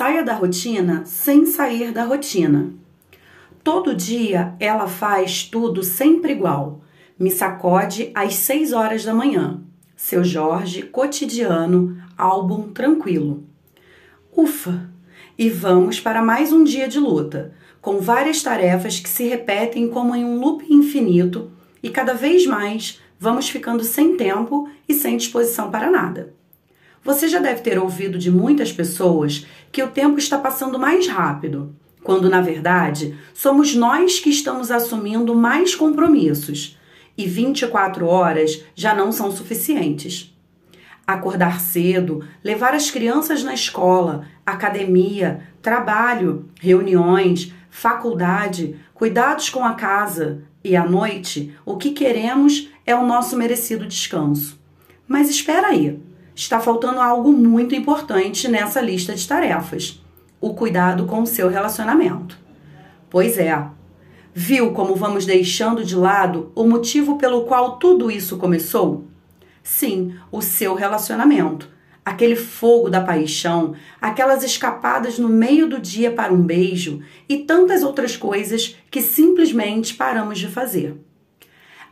Saia da rotina sem sair da rotina. Todo dia ela faz tudo sempre igual. Me sacode às 6 horas da manhã. Seu Jorge, cotidiano, álbum tranquilo. Ufa! E vamos para mais um dia de luta, com várias tarefas que se repetem como em um loop infinito e cada vez mais vamos ficando sem tempo e sem disposição para nada. Você já deve ter ouvido de muitas pessoas que o tempo está passando mais rápido, quando na verdade somos nós que estamos assumindo mais compromissos e 24 horas já não são suficientes. Acordar cedo, levar as crianças na escola, academia, trabalho, reuniões, faculdade, cuidados com a casa e à noite, o que queremos é o nosso merecido descanso. Mas espera aí está faltando algo muito importante nessa lista de tarefas: o cuidado com o seu relacionamento. Pois é, viu como vamos deixando de lado o motivo pelo qual tudo isso começou? Sim, o seu relacionamento. Aquele fogo da paixão, aquelas escapadas no meio do dia para um beijo e tantas outras coisas que simplesmente paramos de fazer.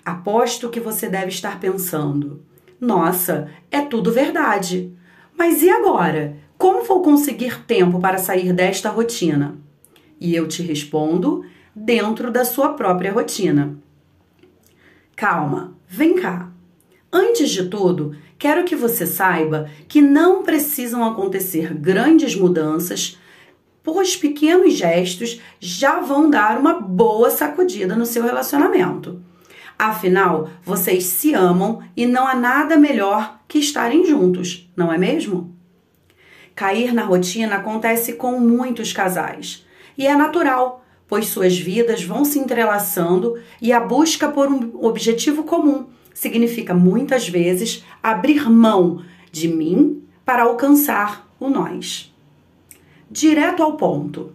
Aposto que você deve estar pensando: nossa, é tudo verdade. Mas e agora? Como vou conseguir tempo para sair desta rotina? E eu te respondo dentro da sua própria rotina. Calma, vem cá. Antes de tudo, quero que você saiba que não precisam acontecer grandes mudanças, pois pequenos gestos já vão dar uma boa sacudida no seu relacionamento. Afinal, vocês se amam e não há nada melhor que estarem juntos, não é mesmo? Cair na rotina acontece com muitos casais e é natural, pois suas vidas vão se entrelaçando e a busca por um objetivo comum significa muitas vezes abrir mão de mim para alcançar o nós. Direto ao ponto.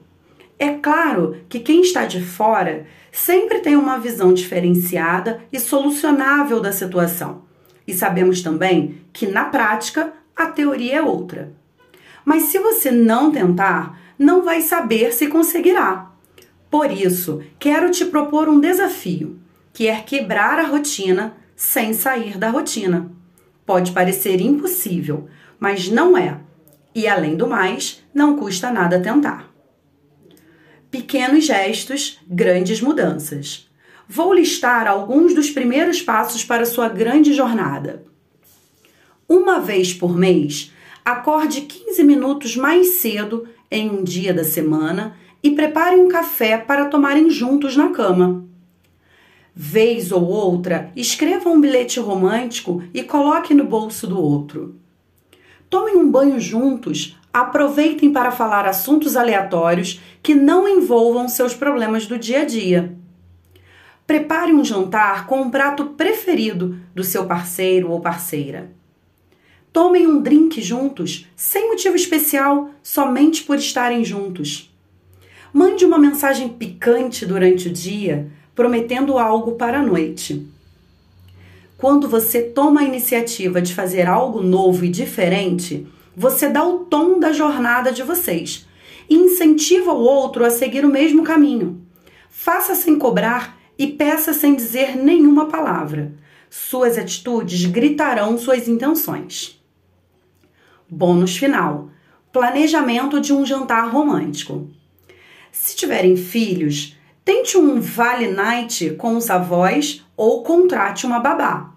É claro que quem está de fora sempre tem uma visão diferenciada e solucionável da situação. E sabemos também que na prática a teoria é outra. Mas se você não tentar, não vai saber se conseguirá. Por isso, quero te propor um desafio, que é quebrar a rotina sem sair da rotina. Pode parecer impossível, mas não é. E além do mais, não custa nada tentar. Pequenos gestos, grandes mudanças. Vou listar alguns dos primeiros passos para sua grande jornada. Uma vez por mês, acorde 15 minutos mais cedo em um dia da semana e prepare um café para tomarem juntos na cama. Vez ou outra, escreva um bilhete romântico e coloque no bolso do outro. Tomem um banho juntos aproveitem para falar assuntos aleatórios que não envolvam seus problemas do dia a dia. Prepare um jantar com um prato preferido do seu parceiro ou parceira. Tomem um drink juntos, sem motivo especial, somente por estarem juntos. Mande uma mensagem picante durante o dia, prometendo algo para a noite. Quando você toma a iniciativa de fazer algo novo e diferente, você dá o tom da jornada de vocês e incentiva o outro a seguir o mesmo caminho. Faça sem cobrar e peça sem dizer nenhuma palavra. Suas atitudes gritarão suas intenções. Bônus final: planejamento de um jantar romântico. Se tiverem filhos, tente um vale night com os avós ou contrate uma babá.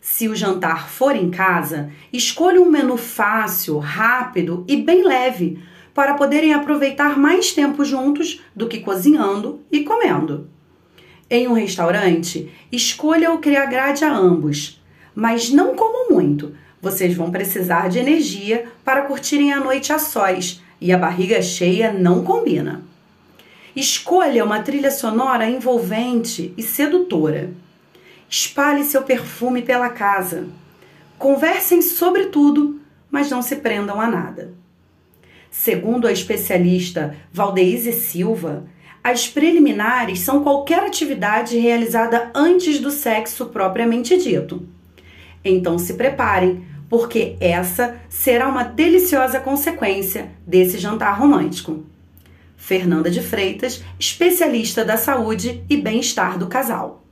Se o jantar for em casa, escolha um menu fácil, rápido e bem leve para poderem aproveitar mais tempo juntos do que cozinhando e comendo. Em um restaurante, escolha o que agrade a ambos, mas não como muito. Vocês vão precisar de energia para curtirem a noite a sós e a barriga cheia não combina. Escolha uma trilha sonora envolvente e sedutora. Espalhe seu perfume pela casa. Conversem sobre tudo, mas não se prendam a nada. Segundo a especialista Valdeise Silva, as preliminares são qualquer atividade realizada antes do sexo propriamente dito. Então se preparem, porque essa será uma deliciosa consequência desse jantar romântico. Fernanda de Freitas, especialista da saúde e bem-estar do casal.